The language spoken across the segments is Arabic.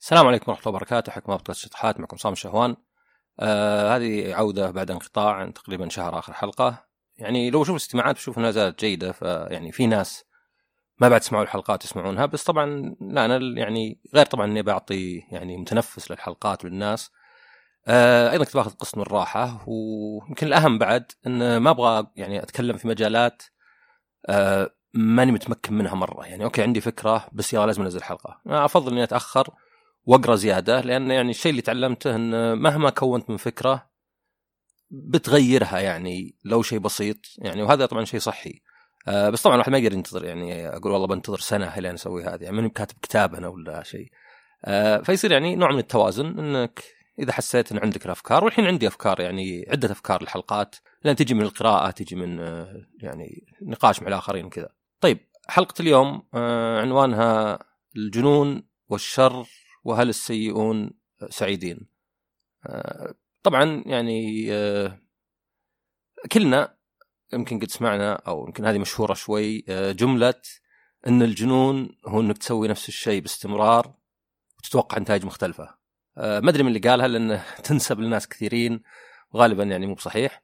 السلام عليكم ورحمة الله وبركاته. حكم بودكاست شطحات معكم صام الشهوان آه هذه عودة بعد انقطاع تقريبا شهر آخر حلقة. يعني لو شوف الاستماعات بشوف إنها زالت جيدة فيعني في ناس ما بعد سمعوا الحلقات يسمعونها بس طبعا لا أنا يعني غير طبعا إني بعطي يعني متنفس للحلقات للناس آه أيضا كنت باخذ قسط من الراحة ويمكن الأهم بعد إن ما أبغى يعني أتكلم في مجالات آه ماني متمكن منها مرة. يعني أوكي عندي فكرة بس يلا لازم أنزل أنا أفضل إني أتأخر وأقرأ زيادة لأن يعني الشيء اللي تعلمته إن مهما كونت من فكرة بتغيرها يعني لو شيء بسيط يعني وهذا طبعا شيء صحي. آه بس طبعا الواحد ما يقدر ينتظر يعني أقول والله بنتظر سنة لين أسوي هذه يعني ماني كاتب كتاب أنا ولا شيء. آه فيصير يعني نوع من التوازن إنك إذا حسيت إن عندك الأفكار والحين عندي أفكار يعني عدة أفكار للحلقات لأن تجي من القراءة تجي من آه يعني نقاش مع الآخرين وكذا. طيب حلقة اليوم آه عنوانها الجنون والشر وهل السيئون سعيدين؟ طبعا يعني كلنا يمكن قد سمعنا أو يمكن هذه مشهورة شوي جملة إن الجنون هو إنك تسوي نفس الشيء باستمرار وتتوقع نتائج مختلفة. ما أدري من اللي قالها لأنه تنسب لناس كثيرين وغالبا يعني مو بصحيح.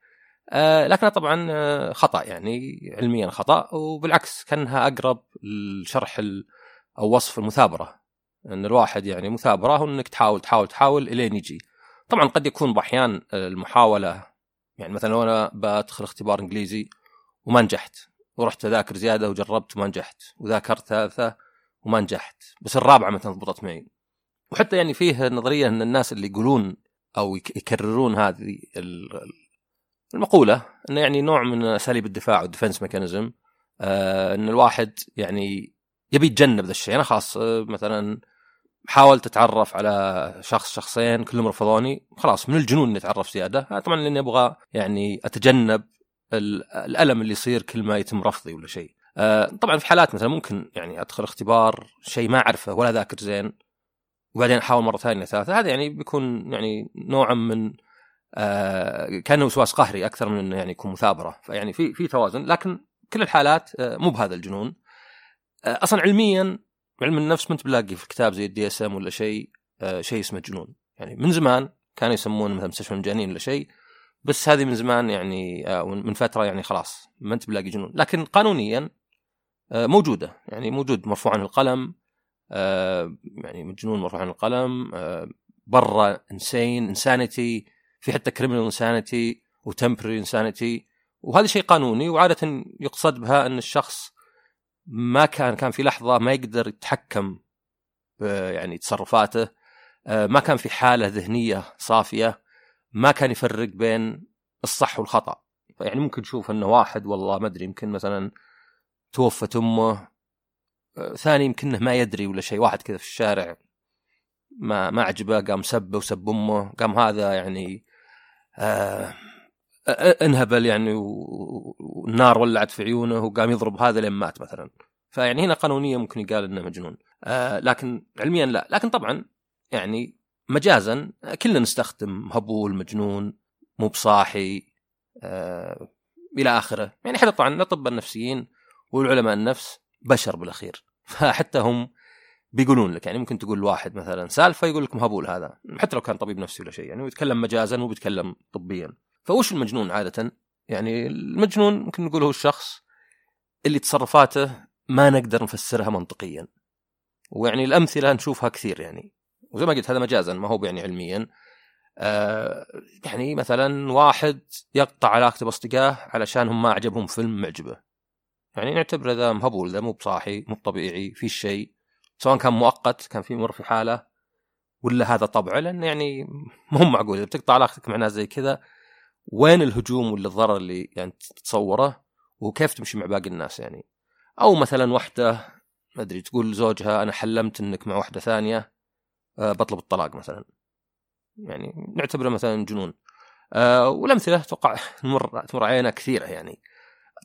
لكنها طبعا خطأ يعني علميا خطأ وبالعكس كانها أقرب لشرح أو وصف المثابرة. إن الواحد يعني مثابرة انك تحاول تحاول تحاول إلين يجي. طبعا قد يكون بأحيان المحاولة يعني مثلا لو أنا بدخل اختبار إنجليزي وما نجحت ورحت أذاكر زيادة وجربت وما نجحت وذاكرت ثالثة وما نجحت بس الرابعة مثلا ضبطت معي. وحتى يعني فيه نظرية إن الناس اللي يقولون أو يكررون هذه المقولة إنه يعني نوع من أساليب الدفاع وال defense mechanism آه إن الواحد يعني يبي يتجنب ذا الشيء. أنا خلاص مثلا حاولت اتعرف على شخص شخصين كلهم رفضوني. خلاص من الجنون إني أتعرف زيادة. طبعا لأني أبغى يعني أتجنب الألم اللي يصير كل ما يتم رفضي ولا شيء. آه طبعا في حالات مثلا ممكن يعني أدخل اختبار شيء ما أعرفه ولا ذاكر زين وبعدين أحاول مرة ثانية ثالثة. هذا يعني بيكون يعني نوعا من آه كأنه وسواس قهري أكثر من إنه يعني يكون مثابرة. فيعني في في توازن لكن كل الحالات آه مو بهذا الجنون. آه أصلا علميا علم النفس ما انت بلاقي في كتاب زي ال DSM ولا شيء آه شيء اسمه جنون. يعني من زمان كانوا يسمونه مثلا مستشفى المجانين ولا شيء بس هذه من زمان يعني آه من فترة يعني خلاص ما انت بلاقي جنون. لكن قانونيا آه موجودة. يعني موجود مرفوع عن القلم آه يعني مجنون مرفوع عن القلم آه برا انسين انسانيتي في حتى كريمنال انسانيتي وتمبري انسانيتي وهذا شيء قانوني وعادة يقصد بها أن الشخص ما كان كان في لحظة ما يقدر يتحكم يعني تصرفاته ما كان في حالة ذهنية صافية ما كان يفرق بين الصح والخطأ. يعني ممكن تشوف إنه واحد والله ما أدري يمكن مثلا توفت أمه ثاني يمكنه ما يدري ولا شيء واحد كذا في الشارع ما ما عجبه قام سبه وسب أمه قام هذا يعني آه انهبل يعني والنار ولعت في عيونه وقام يضرب هذا لين مات مثلا. فيعني هنا قانونيا ممكن يقال إنه مجنون. آه لكن علميا لا. لكن طبعا يعني مجازا كلنا نستخدم هبول مجنون مو بصاحي آه إلى آخره. يعني حتى طبعا الأطباء النفسيين والعلماء النفس بشر بالأخير. فحتى هم بيقولون لك يعني ممكن تقول واحد مثلا سالفة يقول لك مهبول هذا. حتى لو كان طبيب نفسي ولا شيء يعني ويتكلم مجازا مو بيتكلم طبيا. فوش المجنون عادة؟ يعني المجنون ممكن نقول هو الشخص اللي تصرفاته ما نقدر نفسرها منطقيا. ويعني الأمثلة نشوفها كثير يعني وزي ما قلت هذا مجازا ما هو يعني علميا. آه يعني مثلا واحد يقطع علاقته بأصدقائه علشان ما عجبهم فيلم معجبة. يعني نعتبره ذا مهبول ذا مو بصاحي مو طبيعي في شيء سواء كان مؤقت كان في مر في حاله ولا هذا طبعه لأن يعني مو معقول إذا بتقطع علاقتك مع ناس زي كذا وين الهجوم ولا الضرر اللي يعني تتصوره وكيف تمشي مع باقي الناس يعني. أو مثلا واحدة ما أدري تقول زوجها أنا حلمت إنك مع واحدة ثانية أه بطلب الطلاق مثلا. يعني نعتبره مثلا جنون. أه والأمثلة أتوقع تمر تمر علينا كثيرة يعني.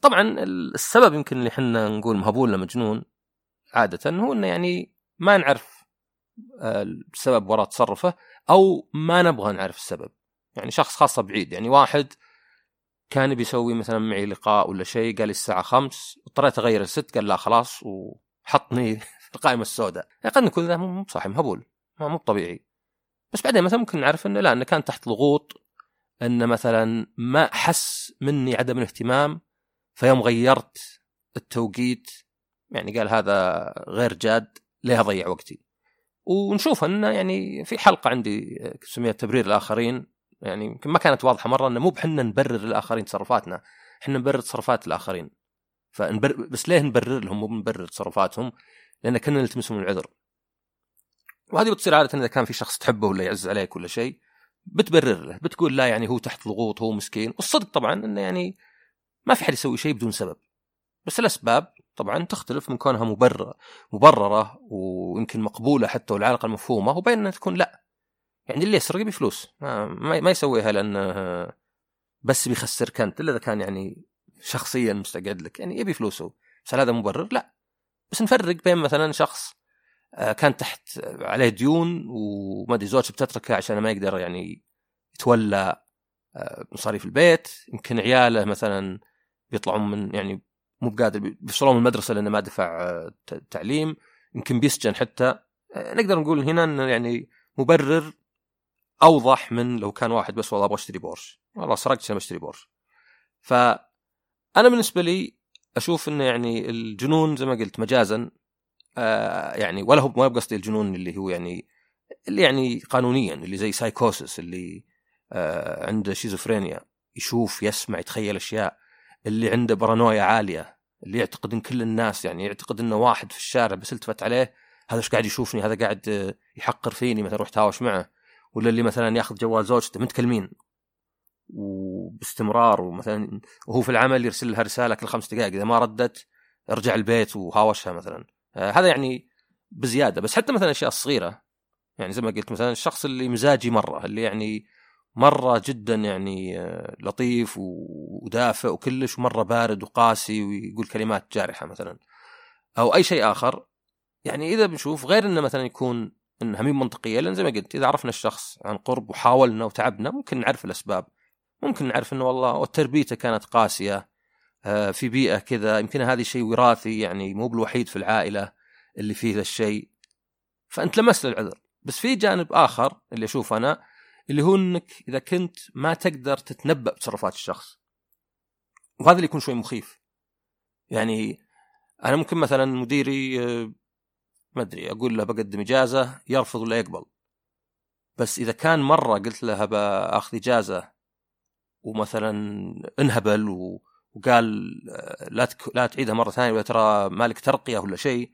طبعا السبب يمكن اللي إحنا نقول مهبول مجنون عادة هو إنه يعني ما نعرف السبب وراء تصرفه أو ما نبغى نعرف السبب. يعني شخص خاصة بعيد. يعني واحد كان بيسوي مثلا معي لقاء ولا شيء قال الساعة خمس اضطريت أغير الست قال لا خلاص وحطني في القائمة السوداء. يعني قد نكون مو صاحي مهبول مو طبيعي. بس بعدين مثلا ممكن نعرف إنه لا إنه كان تحت ضغوط إنه مثلا ما حس مني عدم الاهتمام فيوم غيرت التوقيت يعني قال هذا غير جاد ليه أضيع وقتي؟ ونشوف إنه يعني في حلقة عندي سميها تبرير الآخرين يعني يمكن ما كانت واضحة مرة إنه مو بحنا نبرر الآخرين تصرفاتنا. إحنا نبرر تصرفات الآخرين. فنبر بس ليه نبرر لهم مو بنبرر تصرفاتهم؟ لأن كنا نلتمسهم العذر. وهذه بتصير عادة إذا كان في شخص تحبه ولا يعز عليك ولا شيء بتبرر له. بتقول لا يعني هو تحت ضغوط هو مسكين. والصدق طبعا إنه يعني ما في حد يسوي شيء بدون سبب. بس الأسباب طبعا تختلف من كونها مبرره مبررة ويمكن مقبولة حتى وعلى الاقل مفهومه وبين انها تكون لا. يعني اللي يسرق يبي فلوس ما, ما يسويها لأنه بس بيخسرك انت إلا إذا كان يعني شخصيا مستقعد لك. يعني يبي فلوسه. بس هل هذا مبرر؟ لا. بس نفرق بين مثلا شخص آه، كان تحت عليه ديون وما أدري زوجته بتتركه عشان ما يقدر يعني يتولى آه، مصاريف البيت. يمكن عياله مثلا بيطلعون من يعني مو بقادر بيفصلون من المدرسة لأنه ما دفع آه، تعليم. يمكن بيسجن حتى. نقدر نقول هنا إنه يعني مبرر أوضح من لو كان واحد بس والله أبغى أشتري بورش. والله سرقت عشان أشتري بورش. فأنا بالنسبة لي أشوف إنه يعني الجنون زي ما قلت مجازا. آه يعني ولا هو ما بقصدي الجنون اللي هو يعني اللي يعني قانونيا اللي زي سايكوسس اللي آه عنده شيزوفرينيا يشوف يسمع يتخيل أشياء. اللي عنده بارانويا عالية اللي يعتقد إن كل الناس يعني يعتقد إنه واحد في الشارع بس التفت عليه هذا إيش قاعد يشوفني؟ هذا قاعد يحقر فيني مثلا روح تهاوش معه. ولا اللي مثلا ياخذ جوال زوجته متكلمين. وباستمرار ومثلا وهو في العمل يرسل لها رسالة كل خمس دقائق إذا ما ردت ارجع البيت وهاوشها مثلا. آه هذا يعني بزيادة. بس حتى مثلا الاشياء الصغيره يعني زي ما قلت مثلا الشخص اللي مزاجي مرة اللي يعني مرة جدا يعني آه لطيف ودافئ وكلش ومرة بارد وقاسي ويقول كلمات جارحة مثلا. أو أي شيء آخر. يعني إذا بنشوف غير إنه مثلا يكون انها مين منطقية لأن زي ما قلت إذا عرفنا الشخص عن قرب وحاولنا وتعبنا ممكن نعرف الأسباب. ممكن نعرف إنه والله تربيته كانت قاسية آه، في بيئة كذا يمكن هذا شيء وراثي يعني مو بالوحيد في العائلة اللي فيه ذا الشيء. فأنت لمست العذر. بس في جانب آخر اللي أشوفه أنا اللي هو إنك إذا كنت ما تقدر تتنبأ بتصرفات الشخص. وهذا اللي يكون شوي مخيف. يعني أنا ممكن مثلا مديري آه، ما أدري أقول له بقدم إجازة يرفض ولا يقبل. بس إذا كان مرة قلت له باخذ إجازة ومثلا انهبل وقال لا تك... لا تعيدها مرة ثانية ولا ترى مالك ترقية ولا شيء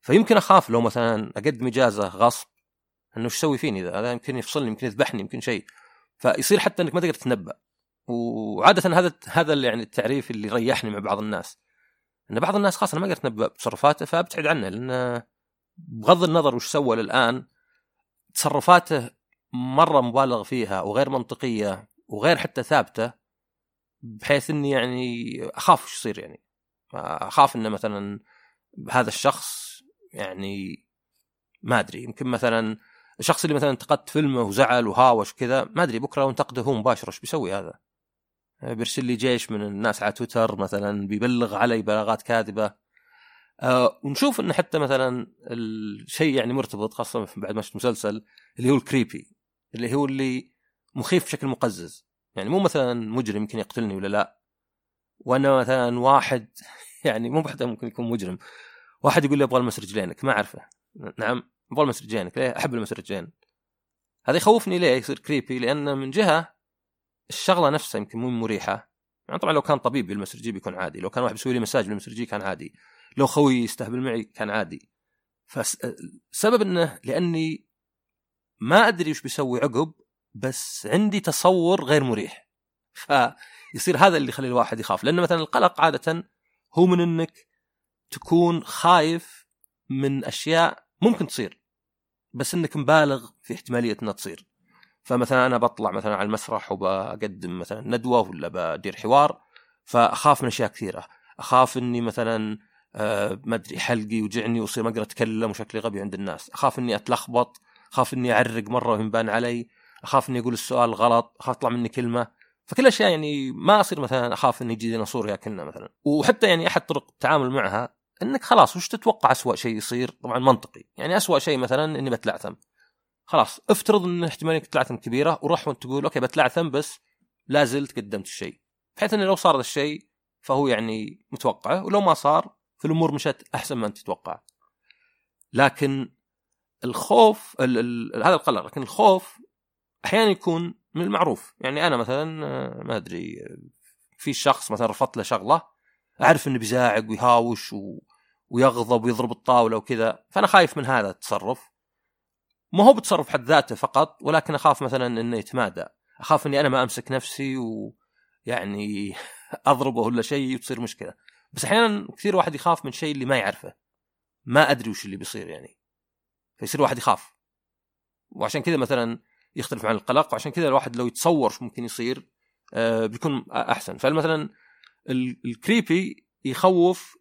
فيمكن أخاف لو مثلا أقدم إجازة غصب إنه إيش يسوي فيني ذا هذا يمكن يفصلني يمكن يذبحني يمكن شيء. فيصير حتى إنك ما تقدر تتنبأ. وعادة هذا هذا يعني التعريف اللي ريحني مع بعض الناس. إن بعض الناس خاصة ما أقدر اتنبا بتصرفاته فابتعد عنه لأنه بغض النظر وش سوى للآن تصرفاته مرة مبالغ فيها وغير منطقية وغير حتى ثابتة بحيث إني يعني أخاف وش يصير يعني أخاف إنه مثلا هذا الشخص يعني ما أدري يمكن مثلا الشخص اللي مثلا انتقدت فيلمه وزعل وهاوش كذا ما أدري بكرة لو انتقده هو مباشره إيش بيسوي هذا؟ بيرسل لي جيش من الناس على تويتر مثلا بيبلغ علي بلاغات كاذبة آه ونشوف انه حتى مثلا الشيء يعني مرتبط خاصة بعد ما شفت مسلسل اللي هو الكريبي اللي هو اللي مخيف بشكل مقزز. يعني مو مثلا مجرم يمكن يقتلني ولا لا. وأنا مثلا واحد يعني مو حتى ممكن يكون مجرم. واحد يقول لي أبغى المس رجلينك ما أعرفه. نعم أبغى المس رجلينك ليه؟ أحب المس رجلين هذا يخوفني ليه؟ يصير كريبي لأن من جهة الشغلة نفسها يمكن مو مريحة. يعني طبعا لو كان طبيب يلمس رجلي بيكون عادي لو كان واحد بيسوي لي مساج يلمس رجلي كان عادي. لو خوي يستهبل معي كان عادي. فالسبب إنه لأني ما أدري وش بيسوي عقب بس عندي تصور غير مريح. فيصير هذا اللي يخلي الواحد يخاف. لأن مثلا القلق عادة هو من إنك تكون خايف من أشياء ممكن تصير بس إنك مبالغ في احتماليه انها تصير. فمثلا أنا بطلع مثلا على المسرح وبقدم مثلا ندوة ولا بدير حوار فأخاف من أشياء كثيرة. أخاف إني مثلا آه ما أدري حلقي يوجعني وأصير ما أقدر أتكلم وشكلي غبي عند الناس. أخاف إني أتلخبط أخاف إني أعرق مرة وينبان علي أخاف إني أقول السؤال غلط أخاف تطلع مني كلمة. فكل الاشياء يعني ما أصير مثلا أخاف ان يجي ديناصور ياكلنا مثلا. وحتى يعني أحد طرق التعامل معها إنك خلاص وش تتوقع اسوء شيء يصير؟ طبعا منطقي. يعني اسوء شيء مثلا إني بتلعثم. خلاص افترض إن احتمالية تلعثم كبيرة وروح وأنت تقول أوكي بتلعثم بس لا زلت قدمت الشيء. بحيث انه لو صار هذا الشيء فهو يعني متوقعه ولو ما صار فالامور مشت أحسن ما أنت تتوقع. لكن الخوف ال ال هذا القلق لكن الخوف أحيانا يكون من المعروف. يعني أنا مثلا آه، ما أدري في شخص مثلا رفضت له شغلة أعرف إنه بيزاعق ويهاوش و... ويغضب ويضرب الطاولة وكذا فأنا خايف من هذا التصرف. ما هو بتصرف حد ذاته فقط ولكن أخاف مثلا إنه يتمادى. أخاف إني أنا ما أمسك نفسي ويعني أضربه ولا شيء وتصير مشكلة. بس أحيانا كثير واحد يخاف من شيء اللي ما يعرفه. ما أدري وش اللي بيصير يعني. فيصير الواحد يخاف. وعشان كذا مثلا يختلف عن القلق وعشان كذا الواحد لو يتصور شو ممكن يصير آه بيكون أحسن. فمثلا الكريبي يخوف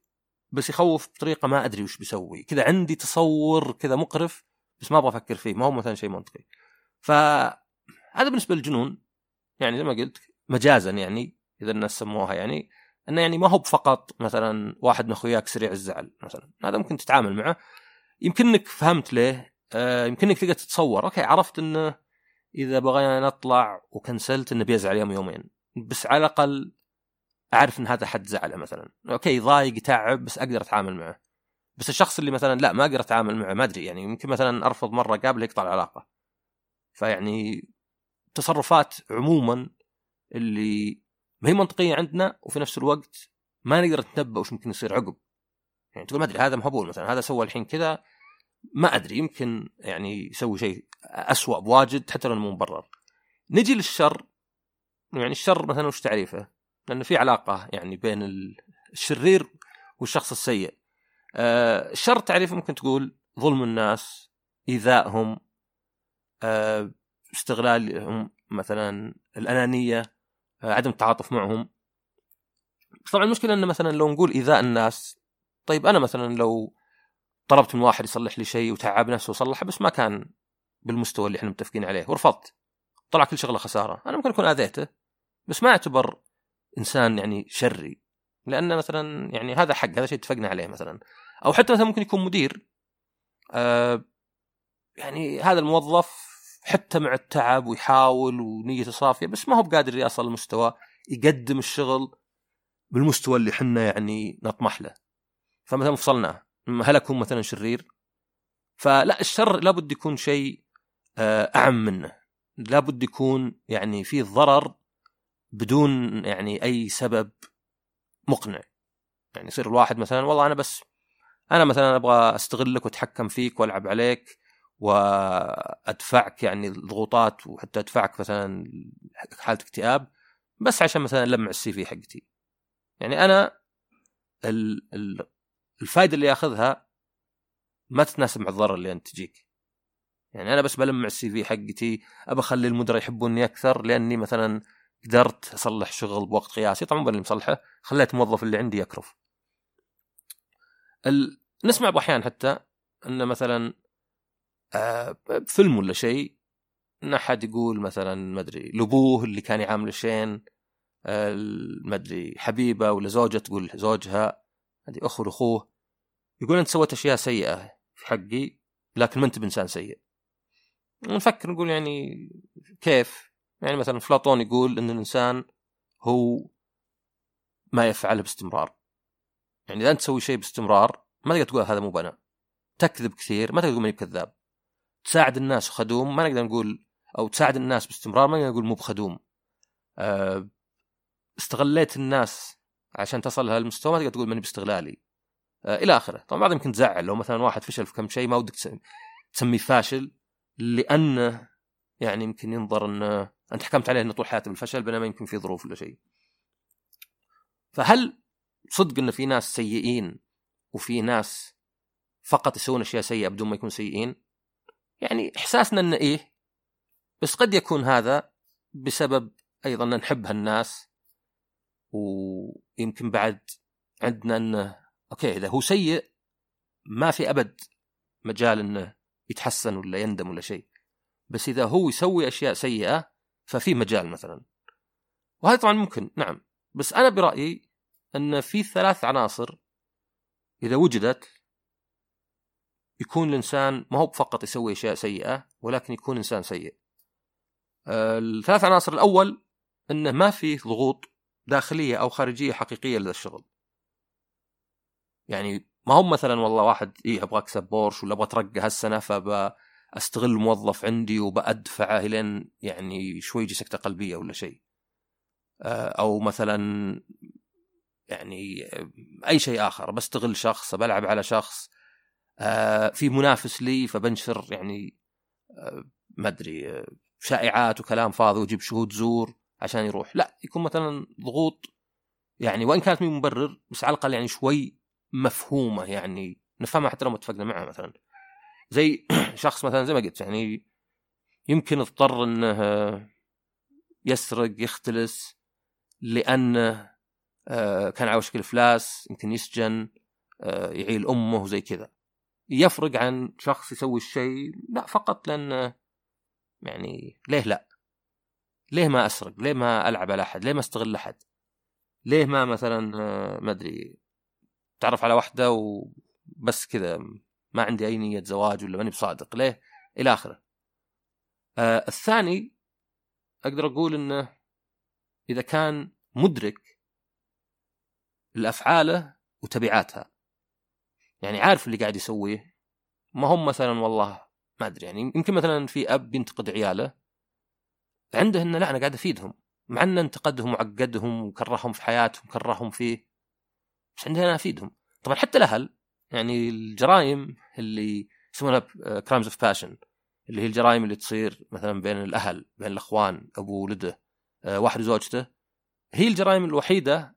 بس يخوف بطريقة ما أدري وش بيسوي. كذا عندي تصور كذا مقرف بس ما أبغى أفكر فيه. ما هو مثلا شيء منطقي. فهذا بالنسبة للجنون. يعني زي ما قلت مجازا يعني إذا الناس سموها يعني. إنه يعني ما هو فقط مثلا واحد من أخوياك سريع الزعل مثلا. هذا ممكن تتعامل معه. يمكنك فهمت ليه. آه يمكنك تقدر تتصور. أوكي عرفت إنه إذا بغينا نطلع وكنسلت إنه بيزعل يوم يومين. بس على الأقل أعرف إن هذا حد زعله مثلا. أوكي ضايق يتعب بس أقدر أتعامل معه. بس الشخص اللي مثلا لا ما أقدر أتعامل معه ما أدري. يعني يمكن مثلا أرفض مرة قابله يقطع العلاقة. فيعني تصرفات عموما اللي ما هي منطقية عندنا وفي نفس الوقت ما نقدر نتنبأ وش ممكن يصير عقب. يعني تقول ما أدري هذا مهبول مثلا هذا سوى الحين كذا ما أدري يمكن يعني يسوي شيء اسوء بواجد حتى لو مو مبرر. نجي للشر يعني الشر مثلا وش تعريفه؟ لأنه في علاقة يعني بين الشرير والشخص السيء. آه الشر تعريفه ممكن تقول ظلم الناس إيذائهم آه استغلالهم مثلا الأنانية. عدم التعاطف معهم. طبعا المشكلة إنه مثلا لو نقول ايذاء الناس طيب أنا مثلا لو طلبت من واحد يصلح لي شيء وتعب نفسه وصلحه بس ما كان بالمستوى اللي إحنا متفقين عليه ورفضت. طلع كل شغلة خسارة. أنا ممكن أكون آذيته بس ما أعتبر إنسان يعني شري. لأن مثلا يعني هذا حق هذا شيء اتفقنا عليه مثلا. أو حتى مثلا ممكن يكون مدير. آه يعني هذا الموظف حتى مع التعب ويحاول ونيته صافيه بس ما هو بقادر يصل لمستوى يقدم الشغل بالمستوى اللي حنا يعني نطمح له. فمثلا فصلناه هل اكون مثلا شرير؟ فلا الشر لابد يكون شيء آه، أعم منه. لابد يكون يعني فيه ضرر بدون يعني أي سبب مقنع. يعني يصير الواحد مثلا والله أنا بس أنا مثلا أبغى أستغلك وأتحكم فيك وألعب عليك. وأدفعك يعني الضغوطات وحتى أدفعك مثلا حالة اكتئاب بس عشان مثلا لمع السي في حقتي. يعني أنا الفائده اللي ياخذها ما تتناسب مع الضرر اللي انت تجيك. يعني أنا بس بلمع السي في حقتي أبى أخلي المدراء يحبوني أكثر لأني مثلا قدرت أصلح شغل بوقت قياسي. طبعا اللي مصلحة خليت الموظف اللي عندي يكرف. ال... نسمع بأحيان حتى انه مثلا فيلم ولا شيء ان احد يقول مثلا ما أدري لابوه اللي كان يعامل شين آه ما أدري حبيبة ولا زوجة تقول زوجها هذه أخو لأخوه يقول أنت سويت أشياء سيئة في حقي لكن ما أنت بإنسان سيء. نفكر نقول يعني كيف؟ يعني مثلا افلاطون يقول إن الإنسان هو ما يفعله باستمرار. يعني إذا أنت تسوي شيء باستمرار ما تقدر تقول هذا مو بنا تكذب كثير ما تقدر تقول ماني بكذاب. تساعد الناس خدوم ما نقدر نقول أو تساعد الناس باستمرار ما نقدر نقول مو بخدوم. أه استغليت الناس عشان تصل لهالمستوى ما تقدر تقول ماني باستغلالي. أه إلى آخره. طبعا بعض يمكن تزعل لو مثلا واحد فشل في كم شيء ما ودك تسميه فاشل لأنه يعني يمكن ينظر إنه أنت حكمت عليه إنه طول حياته بالفشل بينما يمكن في ظروف ولا شيء. فهل صدق انه في ناس سيئين وفي ناس فقط يسوون أشياء سيئة بدون ما يكونوا سيئين؟ يعني إحساسنا إنه إيه بس قد يكون هذا بسبب أيضا نحب هالناس ويمكن بعد عندنا إنه أوكي إذا هو سيء ما في أبد مجال إنه يتحسن ولا يندم ولا شيء بس إذا هو يسوي أشياء سيئة ففي مجال مثلا. وهذا طبعا ممكن نعم بس أنا برأيي إن في ثلاث عناصر إذا وجدت يكون الإنسان ما هو فقط يسوي أشياء سيئة ولكن يكون إنسان سيء. آه، الثلاث عناصر الأول إنه ما في ضغوط داخلية أو خارجية حقيقية لهذا الشغل. يعني ما هو مثلا والله واحد إيه أبغى أكسب بورش ولا أبغى أترقى هالسنة فب أستغل موظف عندي وبادفعه لين يعني شوي يجي سكتة قلبية ولا شيء. آه، أو مثلا يعني أي شيء آخر بستغل شخص بلعب على شخص آه، في منافس لي فبنشر يعني آه، ما أدري آه، شائعات وكلام فاضي واجيب شهود زور عشان يروح. لا يكون مثلا ضغوط يعني وإن كانت مي مبرر بس على الأقل يعني شوي مفهومة يعني. نفهمها حتى لو ما اتفقنا معها مثلا. زي شخص مثلا زي ما قلت يعني يمكن اضطر إنه يسرق يختلس لأنه كان على وشك الافلاس يمكن يسجن يعيل أمه وزي كذا. يفرق عن شخص يسوي الشيء لا فقط لأن يعني ليه لا؟ ليه ما أسرق؟ ليه ما ألعب على أحد؟ ليه ما أستغل أحد؟ ليه ما مثلا ما أدري تعرف على واحدة وبس كذا ما عندي أي نية زواج ولا ماني بصادق ليه؟ إلى آخره. آه الثاني أقدر أقول إنه إذا كان مدرك لأفعاله وتبعاتها يعني عارف اللي قاعد يسويه. ما هم مثلا والله ما أدري يعني يمكن مثلا في أب ينتقد عياله عنده إنه لا أنا قاعد أفيدهم مع ان انتقدهم وعقدهم وكرههم في حياتهم كرههم فيه بس عندي أنا أفيدهم. طبعا حتى الأهل يعني الجرائم اللي يسمونها crimes of passion اللي هي الجرائم اللي تصير مثلا بين الأهل بين الأخوان أبو ولده آه، واحد وزوجته هي الجرائم الوحيدة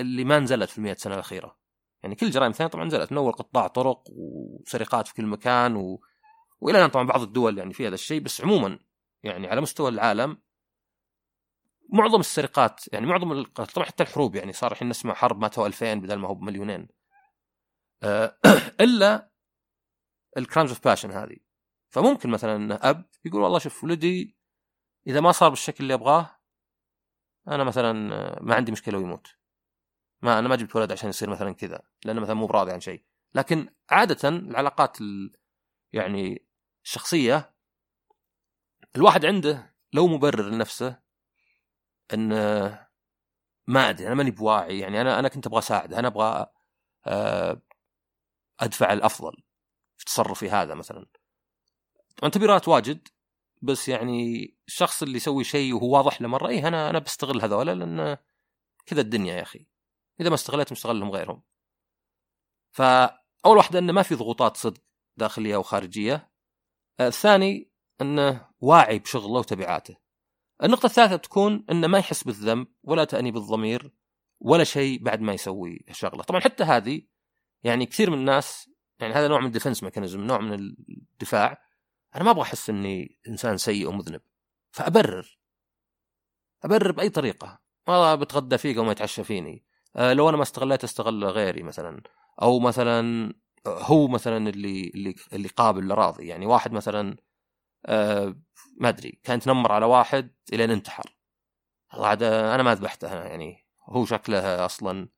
اللي ما نزلت في المئة سنة الأخيرة. يعني كل الجرائم الثانية طبعا نزلت من اول قطاع طرق وسرقات في كل مكان و... وإلى الآن طبعا بعض الدول يعني في هذا الشيء بس عموما يعني على مستوى العالم معظم السرقات يعني معظم القتل طبعا حتى الحروب يعني صار الحين نسمع حرب ماتوا 2000 بدل ما هو بمليونين. أه إلا ال crimes of passion هذه. فممكن مثلا أب يقول والله شوف ولدي إذا ما صار بالشكل اللي أبغاه أنا مثلا ما عندي مشكلة ويموت. ما أنا ما جبت ولد عشان يصير مثلا كذا لأنه مثلا مو براضي عن شيء. لكن عادة العلاقات ال... يعني الشخصية الواحد عنده لو مبرر لنفسه إن ما أدري أنا ماني بواعي يعني أنا أنا كنت أبغى اساعده أنا أبغى آه، أدفع الأفضل في تصرفي هذا مثلا. طبعا تبريرات واجد بس يعني الشخص اللي يسوي شيء وهو واضح له مرة إيه أنا أنا بستغل هذول لأن كذا الدنيا يا أخي. إذا ما استغليتهم استغلهم غيرهم. فأول واحدة انه ما في ضغوطات صدق داخلية وخارجيه آه، الثاني انه واعي بشغله وتبعاته. النقطة الثالثة تكون انه ما يحس بالذنب ولا تانيب الضمير ولا شيء بعد ما يسوي الشغله طبعا حتى هذه يعني كثير من الناس يعني هذا نوع من ال defense mechanism نوع من الدفاع. أنا ما أبغى أحس أني إنسان سيء ومذنب. فأبرر. أبرر بأي طريقة. والله بتغدى فيه وما يتعشى فيني. لو أنا ما استغليت استغل غيري مثلا أو مثلا هو مثلا اللي اللي اللي قابل راضي يعني واحد مثلا آه ما أدري كان يتنمر على واحد الين انتحر. عاد أنا ما ذبحته يعني هو شكله أصلا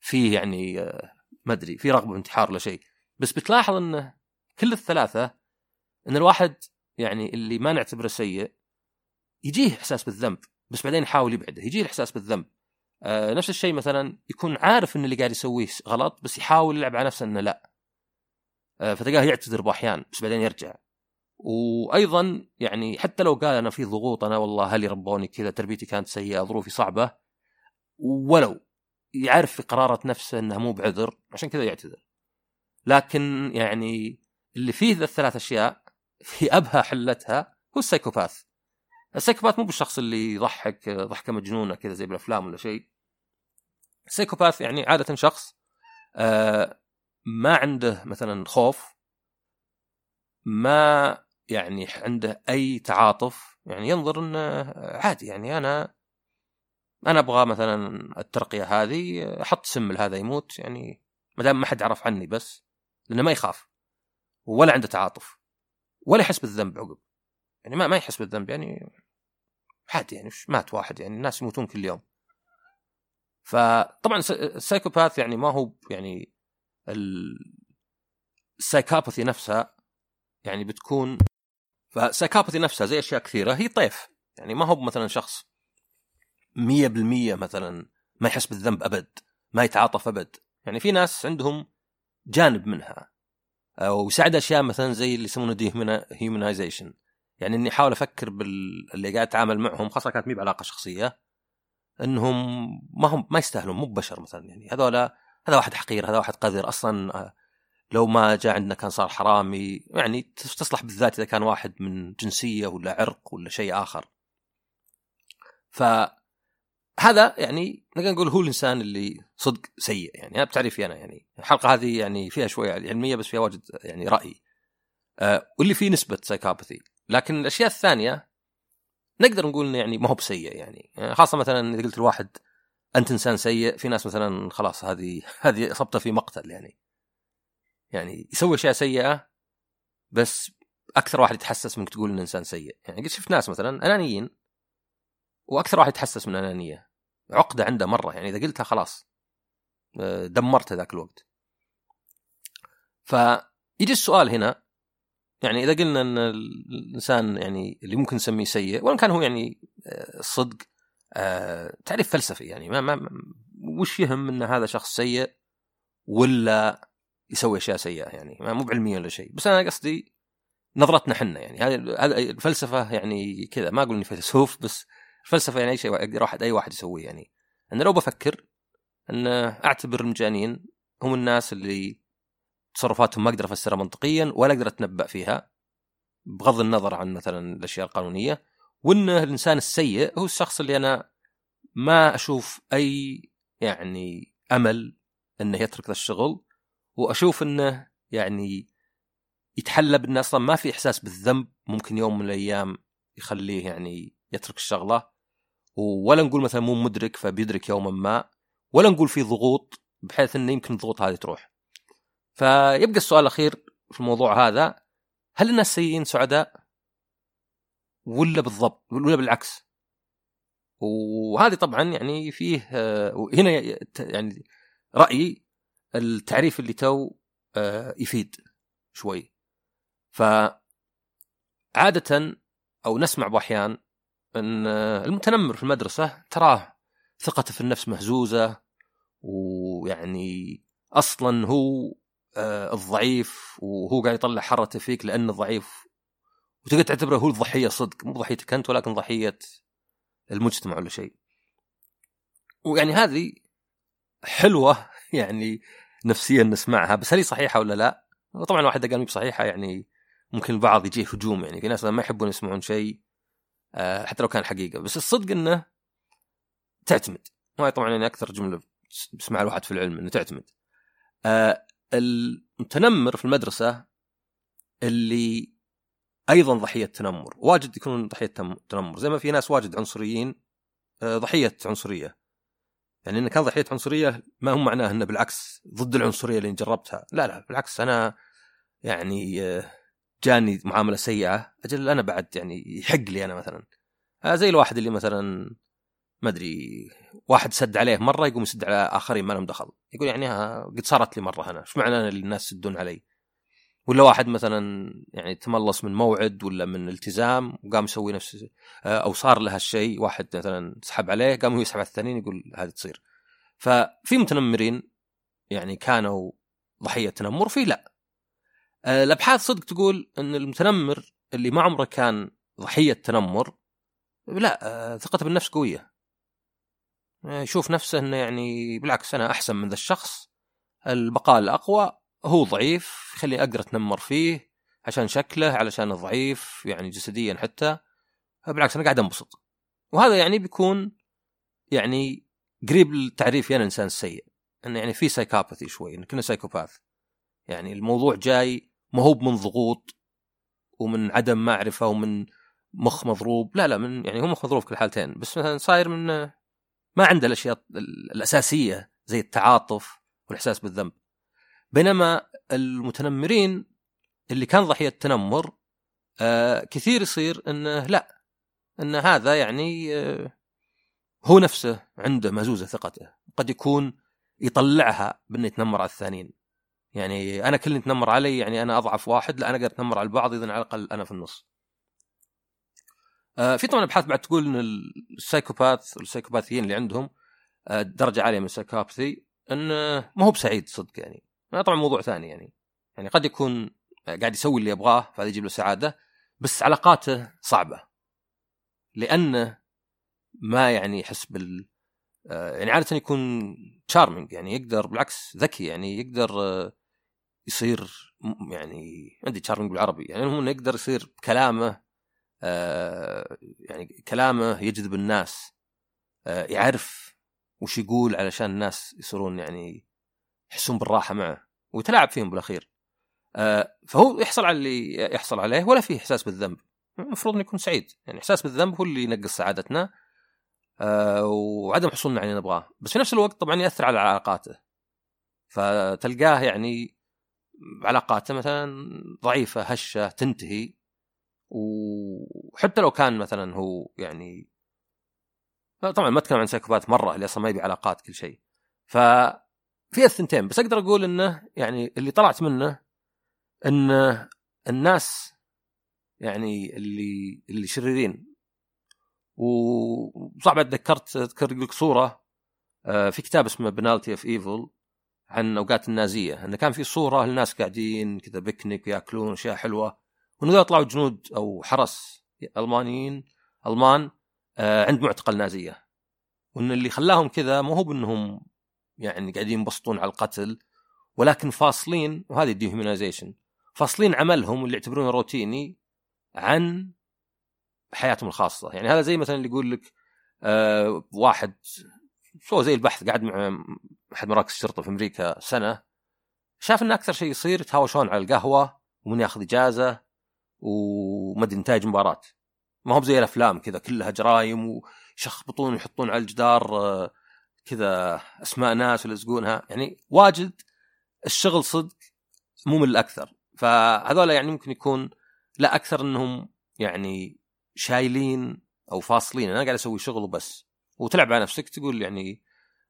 فيه يعني آه ما أدري في رغبة بانتحار ولا شيء. بس بتلاحظ انه كل الثلاثة إن الواحد يعني اللي ما نعتبره سيء يجيه إحساس بالذنب بس بعدين يحاول يبعده يجيه الاحساس بالذنب. آه نفس الشيء مثلا يكون عارف إن اللي قاعد يسويه غلط بس يحاول يلعب على نفسه إنه لا. آه فتلقاه يعتذر بأحيان بس بعدين يرجع. وأيضا يعني حتى لو قال أنا في ضغوط أنا والله أهلي ربوني كذا تربيتي كانت سيئة ظروفي صعبة ولو يعرف في قرارة نفسه انها مو بعذر عشان كذا يعتذر. لكن يعني اللي فيه ذا الثلاث أشياء في ابهى حلتها هو السايكوباث. السايكوباث مو بالشخص اللي يضحك ضحكة مجنونة كذا زي بالأفلام ولا شيء. السايكوباث يعني عادة شخص آه ما عنده مثلا خوف ما يعني عنده أي تعاطف يعني ينظر إنه عادي يعني أنا أنا أبغى مثلا الترقية هذه أحط سم لهذا يموت يعني ما دام ما حد عرف عني بس لأنه ما يخاف ولا عنده تعاطف ولا يحس بالذنب عقب. يعني ما ما يحس بالذنب يعني عادي يعني مات واحد يعني الناس يموتون كل يوم. فطبعا ال psychopath يعني ما هو يعني ال... ال psychopathy نفسها يعني بتكون فال psychopathy نفسها زي أشياء كثيرة هي طيف يعني ما هو مثلا شخص 100% مثلا ما يحس بالذنب أبد ما يتعاطف أبد. يعني في ناس عندهم جانب منها ويساعد أشياء مثلا زي اللي يسمونه dehumanization يعني إني أحاول أفكر باللي قاعد أتعامل معهم خاصة كانت مي بعلاقة شخصية إنهم ما هم ما يستاهلون مو بشر مثلا يعني. هذولا هذا واحد حقير هذا واحد قذر أصلا آه، لو ما جاء عندنا كان صار حرامي يعني تصلح بالذات إذا كان واحد من جنسية ولا عرق ولا شيء آخر. ف هذا يعني نقدر نقول هو الإنسان اللي صدق سيء يعني. بتعريفي أنا يعني. الحلقة هذه يعني فيها شوية علمية بس فيها واجد يعني رأي. أه واللي فيه نسبة سايكوباثي لكن الأشياء الثانية نقدر نقول إنه يعني ما هو بسيء يعني. خاصة مثلا إذا قلت لواحد أنت إنسان سيء في ناس مثلا خلاص هذه هذه اصبته في مقتل يعني. يعني يسوي أشياء سيئة بس أكثر واحد يتحسس منك تقول إنه إنسان سيء. يعني قد شفت ناس مثلا أنانيين وأكثر واحد يتحسس من أنانية عقدة عنده مرة يعني. إذا قلتها خلاص آه، دمرت ذاك الوقت. فيجي السؤال هنا يعني إذا قلنا إن الإنسان يعني اللي ممكن نسميه سيء وإن كان هو يعني الصدق آه، آه، تعريف فلسفي يعني ما, ما وش يهم إن هذا شخص سيء ولا يسوي أشياء سيئة يعني؟ مو بعلميا ولا شيء. بس أنا قصدي نظرتنا حنا يعني. هذه الفلسفة يعني كذا. ما أقول إني فيلسوف بس الفلسفة يعني أي شيء واحد أي واحد يسويه يعني. أنا لو بفكر إن أعتبر المجانين هم الناس اللي تصرفاتهم ما أقدر أفسرها منطقيا ولا أقدر أتنبأ فيها بغض النظر عن مثلا الأشياء القانونية وإن الإنسان السيء هو الشخص اللي أنا ما أشوف أي يعني أمل إنه يترك ذا الشغل وأشوف إنه يعني يتحلى بإنه أصلا ما في إحساس بالذنب ممكن يوم من الأيام يخليه يعني يترك الشغلة. ولا نقول مثلا مو مدرك فبيدرك يوما ما ولا نقول في ضغوط بحيث إنه يمكن الضغوط هذه تروح. فيبقى السؤال الأخير في الموضوع هذا هل الناس السيئين سعداء؟ ولا بالضبط؟ ولا بالعكس؟ وهذه طبعا يعني فيه هنا يعني رأيي التعريف اللي تو آه، يفيد شوي. ف عادة أو نسمع بأحيان أن المتنمر في المدرسة تراه ثقته في النفس مهزوزة ويعني أصلا هو آه، الضعيف وهو قاعد يطلع حرته فيك لأنه ضعيف. وتقدر تعتبره هو الضحية صدق مو ضحيتك أنت ولكن ضحية المجتمع ولا شيء. ويعني هذه حلوة يعني نفسيا نسمعها بس هل هي صحيحة ولا لا؟ طبعا واحد قال بصحيحه يعني ممكن البعض يجيه هجوم يعني في ناس ما يحبون يسمعون شيء آه، حتى لو كان حقيقة. بس الصدق إنه تعتمد. وهي طبعا يعني أكثر جملة بسمعها الواحد في العلم إنه تعتمد. آه، المتنمر في المدرسة اللي أيضا ضحية تنمر. واجد يكونون ضحية تنمر. زي ما في ناس واجد عنصريين آه، ضحية عنصرية. يعني انه كان ضحية عنصرية ما هو معناه إنه بالعكس ضد العنصرية اللي جربتها. لا لا بالعكس أنا يعني آه، جاني معاملة سيئة. أجل أنا بعد يعني يحق لي أنا مثلا. آه، زي الواحد اللي مثلا ما أدري واحد سد عليه مرة يقوم يسد على آخرين ما لهم دخل. يقول يعني قد صارت لي مرة أنا إيش معنى اللي الناس يسدون علي؟ ولا واحد مثلا يعني تملص من موعد ولا من التزام وقام يسوي نفس أو صار له هالشيء. واحد مثلا سحب عليه قام يسحب على الثانيين يقول هذه تصير. ففي متنمرين يعني كانوا ضحية تنمر؟ في لا. آه، الأبحاث صدق تقول إن المتنمر اللي ما عمره كان ضحية تنمر لا آه، ثقته بالنفس قوية. يشوف نفسه إنه يعني بالعكس أنا أحسن من ذا الشخص. البقاء للأقوى هو ضعيف خلي أقدر أتنمر فيه عشان شكله علشان ضعيف يعني جسديا حتى. بالعكس أنا قاعد أنبسط. وهذا يعني بيكون يعني قريب للتعريف أنا إنسان سيء. إنه يعني في psychopathy شوي إنه كنا psychopath يعني الموضوع جاي ما هو من ضغوط ومن عدم معرفة ومن مخ مضروب. لا لا من يعني هو مخ مضروب في الحالتين بس مثلا صاير من ما عنده الأشياء الأساسية زي التعاطف والإحساس بالذنب. بينما المتنمرين اللي كان ضحية تنمر آه كثير يصير إنه لا إن هذا يعني آه هو نفسه عنده مهزوزه ثقته. قد يكون يطلعها بأنه يتنمر على الثانيين. يعني أنا كل تنمر علي يعني أنا أضعف واحد لا أنا قاعد أتنمر على البعض اذا على الأقل أنا في النص. آه في طبعا أبحاث بعد تقول إن السايكوباث والسايكوباثيين اللي عندهم آه درجة عالية من السايكوباثي انه ما هو بسعيد صدق يعني. طبعا موضوع ثاني يعني. يعني قد يكون قاعد يسوي اللي يبغاه فهذا يجيب له سعادة بس علاقاته صعبة. لأنه ما يعني يحس بال آه، يعني عادة يكون تشارمنج يعني يقدر بالعكس ذكي يعني يقدر آه، يصير يعني عندي تشارمنج بالعربي يعني هو يقدر يصير كلامه آه، يعني كلامه يجذب الناس يعرف وش يقول علشان الناس يصيرون يعني يحسون بالراحة معه ويتلاعب فيهم بالأخير. فهو يحصل على اللي يحصل عليه ولا فيه إحساس بالذنب. المفروض إنه يكون سعيد يعني إحساس بالذنب هو اللي ينقص سعادتنا آه وعدم حصولنا على اللي نبغاه. بس في نفس الوقت طبعا يأثر على علاقاته. فتلقاه يعني علاقاته مثلا ضعيفة هشة تنتهي. وحتى لو كان مثلا هو يعني طبعا ما أتكلم عن سايكوبات مرة اللي أصلا ما يبي علاقات كل شيء. ف في الثنتين بس أقدر أقول إنه يعني اللي طلعت منه إن الناس يعني اللي اللي شريرين. وصعب تذكرت أذكر لك صورة آه، في كتاب اسمه Banality of Evil عن أوقات النازية. انه كان في صورة الناس قاعدين كذا بيكنيك ويأكلون أشياء حلوة. وانه طلعوا جنود أو حرس ألمانيين ألمان آه، عند معتقل نازية. وإن اللي خلاهم كذا مو هو بإنهم يعني قاعدين ينبسطون على القتل ولكن فاصلين وهذه ال dehumanization فاصلين عملهم اللي يعتبرونه روتيني عن حياتهم الخاصة. يعني هذا زي مثلا اللي يقول لك آه واحد سوى زي البحث قاعد مع أحد مراكز الشرطة في أمريكا سنة شاف إن أكثر شيء يصير يتهاوشون على القهوة ومن ياخذ إجازة ومدري انتاج مباراة. ما هو زي الأفلام كذا كلها جرايم ويشخبطون ويحطون على الجدار آه، كذا أسماء ناس ويلزقونها. يعني واجد الشغل صدق ممل أكثر فهذول يعني ممكن يكون لا أكثر إنهم يعني شايلين أو فاصلين. أنا قاعد أسوي شغل وبس. وتلعب على نفسك تقول يعني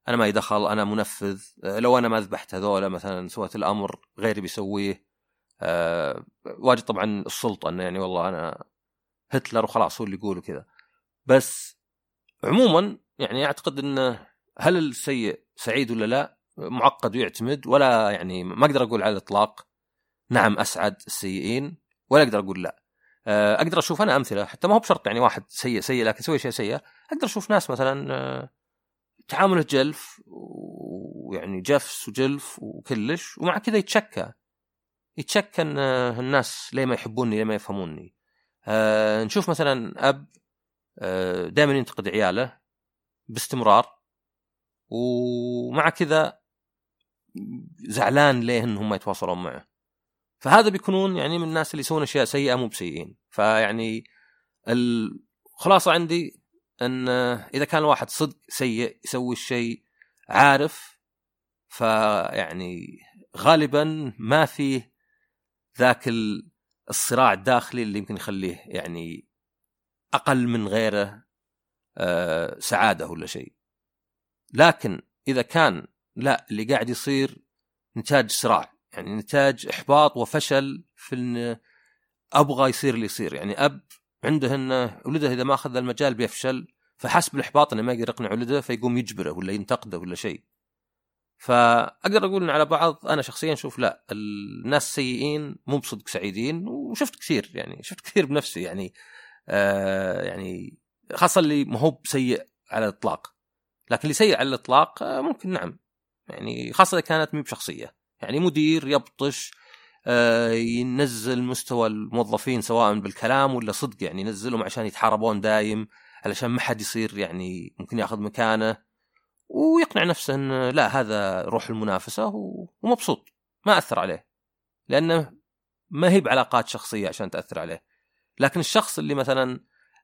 أنا ما يدخل أنا منفذ. آه، لو أنا ما ذبحت هذولا مثلا سويت الأمر غيري بيسويه. أه واجد طبعا السلطة إنه يعني والله أنا هتلر وخلاص هو اللي يقول كذا. بس عموما يعني أعتقد إنه هل السيء سعيد ولا لا؟ معقد ويعتمد ولا يعني ما أقدر أقول على الإطلاق. نعم أسعد السيئين ولا أقدر أقول لا. آه، أقدر أشوف أنا أمثلة حتى ما هو بشرط يعني واحد سيء سيء لكن سوي شيء سيء. أقدر أشوف ناس مثلا آه، تعامله جلف ويعني جفس وجلف وكلش ومع كذا يتشكى. يتشكى ان آه، الناس ليه ما يحبوني ليه ما يفهموني. أه نشوف مثلا أب أه دائما ينتقد عياله باستمرار ومع كذا زعلان ليه انهم ما يتواصلون معه. فهذا بيكونون يعني من الناس اللي يسوون أشياء سيئة مو بسيئين. فيعني الخلاصه عندي إن إذا كان الواحد صدق سيء يسوي الشيء عارف فيعني غالبا ما فيه ذاك الصراع الداخلي اللي يمكن يخليه يعني أقل من غيره آه، سعادة ولا شيء. لكن إذا كان لا اللي قاعد يصير نتاج صراع يعني نتاج إحباط وفشل في إن أبغى يصير اللي يصير. يعني أب عنده انه ولده إذا ما أخذ المجال بيفشل فحس بالاحباط إنه ما يقدر يقنع ولده فيقوم يجبره ولا ينتقده ولا شيء. فأقدر أقول إن على بعض أنا شخصيا أشوف لا الناس السيئين مو بصدق سعيدين وشفت كثير يعني شفت كثير بنفسي يعني آه يعني خاصة اللي ما هو بسيء على الإطلاق. لكن اللي سيء على الإطلاق آه ممكن نعم. يعني خاصة إذا كانت مي بشخصية. يعني مدير يبطش آه، ينزل مستوى الموظفين سواء بالكلام ولا صدق يعني ينزلهم عشان يتحاربون دايم علشان ما حد يصير يعني ممكن ياخذ مكانه. ويقنع نفسه إن لا هذا روح المنافسة ومبسوط. ما أثر عليه. لأنه ما هي بعلاقات شخصية عشان تأثر عليه. لكن الشخص اللي مثلا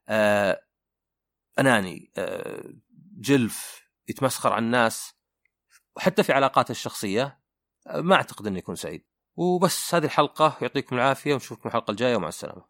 آه أناني آه جلف يتمسخر عن الناس وحتى في علاقاته الشخصية ما أعتقد إنه يكون سعيد. وبس هذه الحلقة. يعطيكم العافية ونشوفكم الحلقة الجاية ومع السلامة.